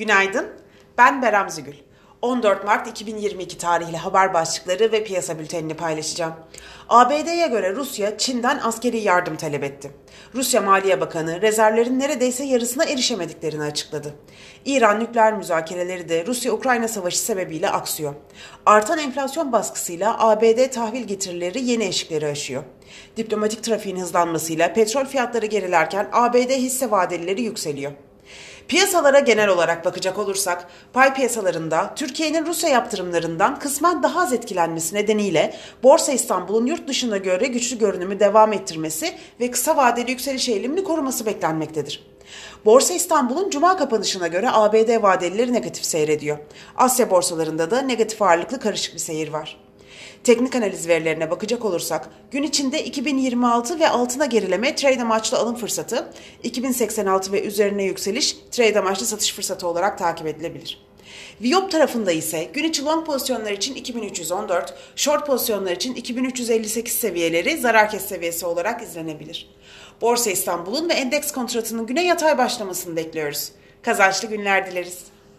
Günaydın, ben Berem Zügül. 14 Mart 2022 tarihli haber başlıkları ve piyasa bültenini paylaşacağım. ABD'ye göre Rusya Çin'den askeri yardım talep etti. Rusya Maliye Bakanı rezervlerin neredeyse yarısına erişemediklerini açıkladı. İran nükleer müzakereleri de Rusya-Ukrayna savaşı sebebiyle aksıyor. Artan enflasyon baskısıyla ABD tahvil getirileri yeni eşikleri aşıyor. Diplomatik trafiğin hızlanmasıyla petrol fiyatları gerilerken ABD hisse vadelileri yükseliyor. Piyasalara genel olarak bakacak olursak, pay piyasalarında Türkiye'nin Rusya yaptırımlarından kısmen daha az etkilenmesi nedeniyle Borsa İstanbul'un yurt dışına göre güçlü görünümü devam ettirmesi ve kısa vadeli yükseliş eğilimini koruması beklenmektedir. Borsa İstanbul'un cuma kapanışına göre ABD vadelileri negatif seyrediyor. Asya borsalarında da negatif ağırlıklı karışık bir seyir var. Teknik analiz verilerine bakacak olursak gün içinde 2026 ve altına gerileme trade amaçlı alım fırsatı, 2086 ve üzerine yükseliş trade amaçlı satış fırsatı olarak takip edilebilir. Viyop tarafında ise gün içi long pozisyonlar için 2314, short pozisyonlar için 2358 seviyeleri zarar kes seviyesi olarak izlenebilir. Borsa İstanbul'un ve endeks kontratının güne yatay başlamasını bekliyoruz. Kazançlı günler dileriz.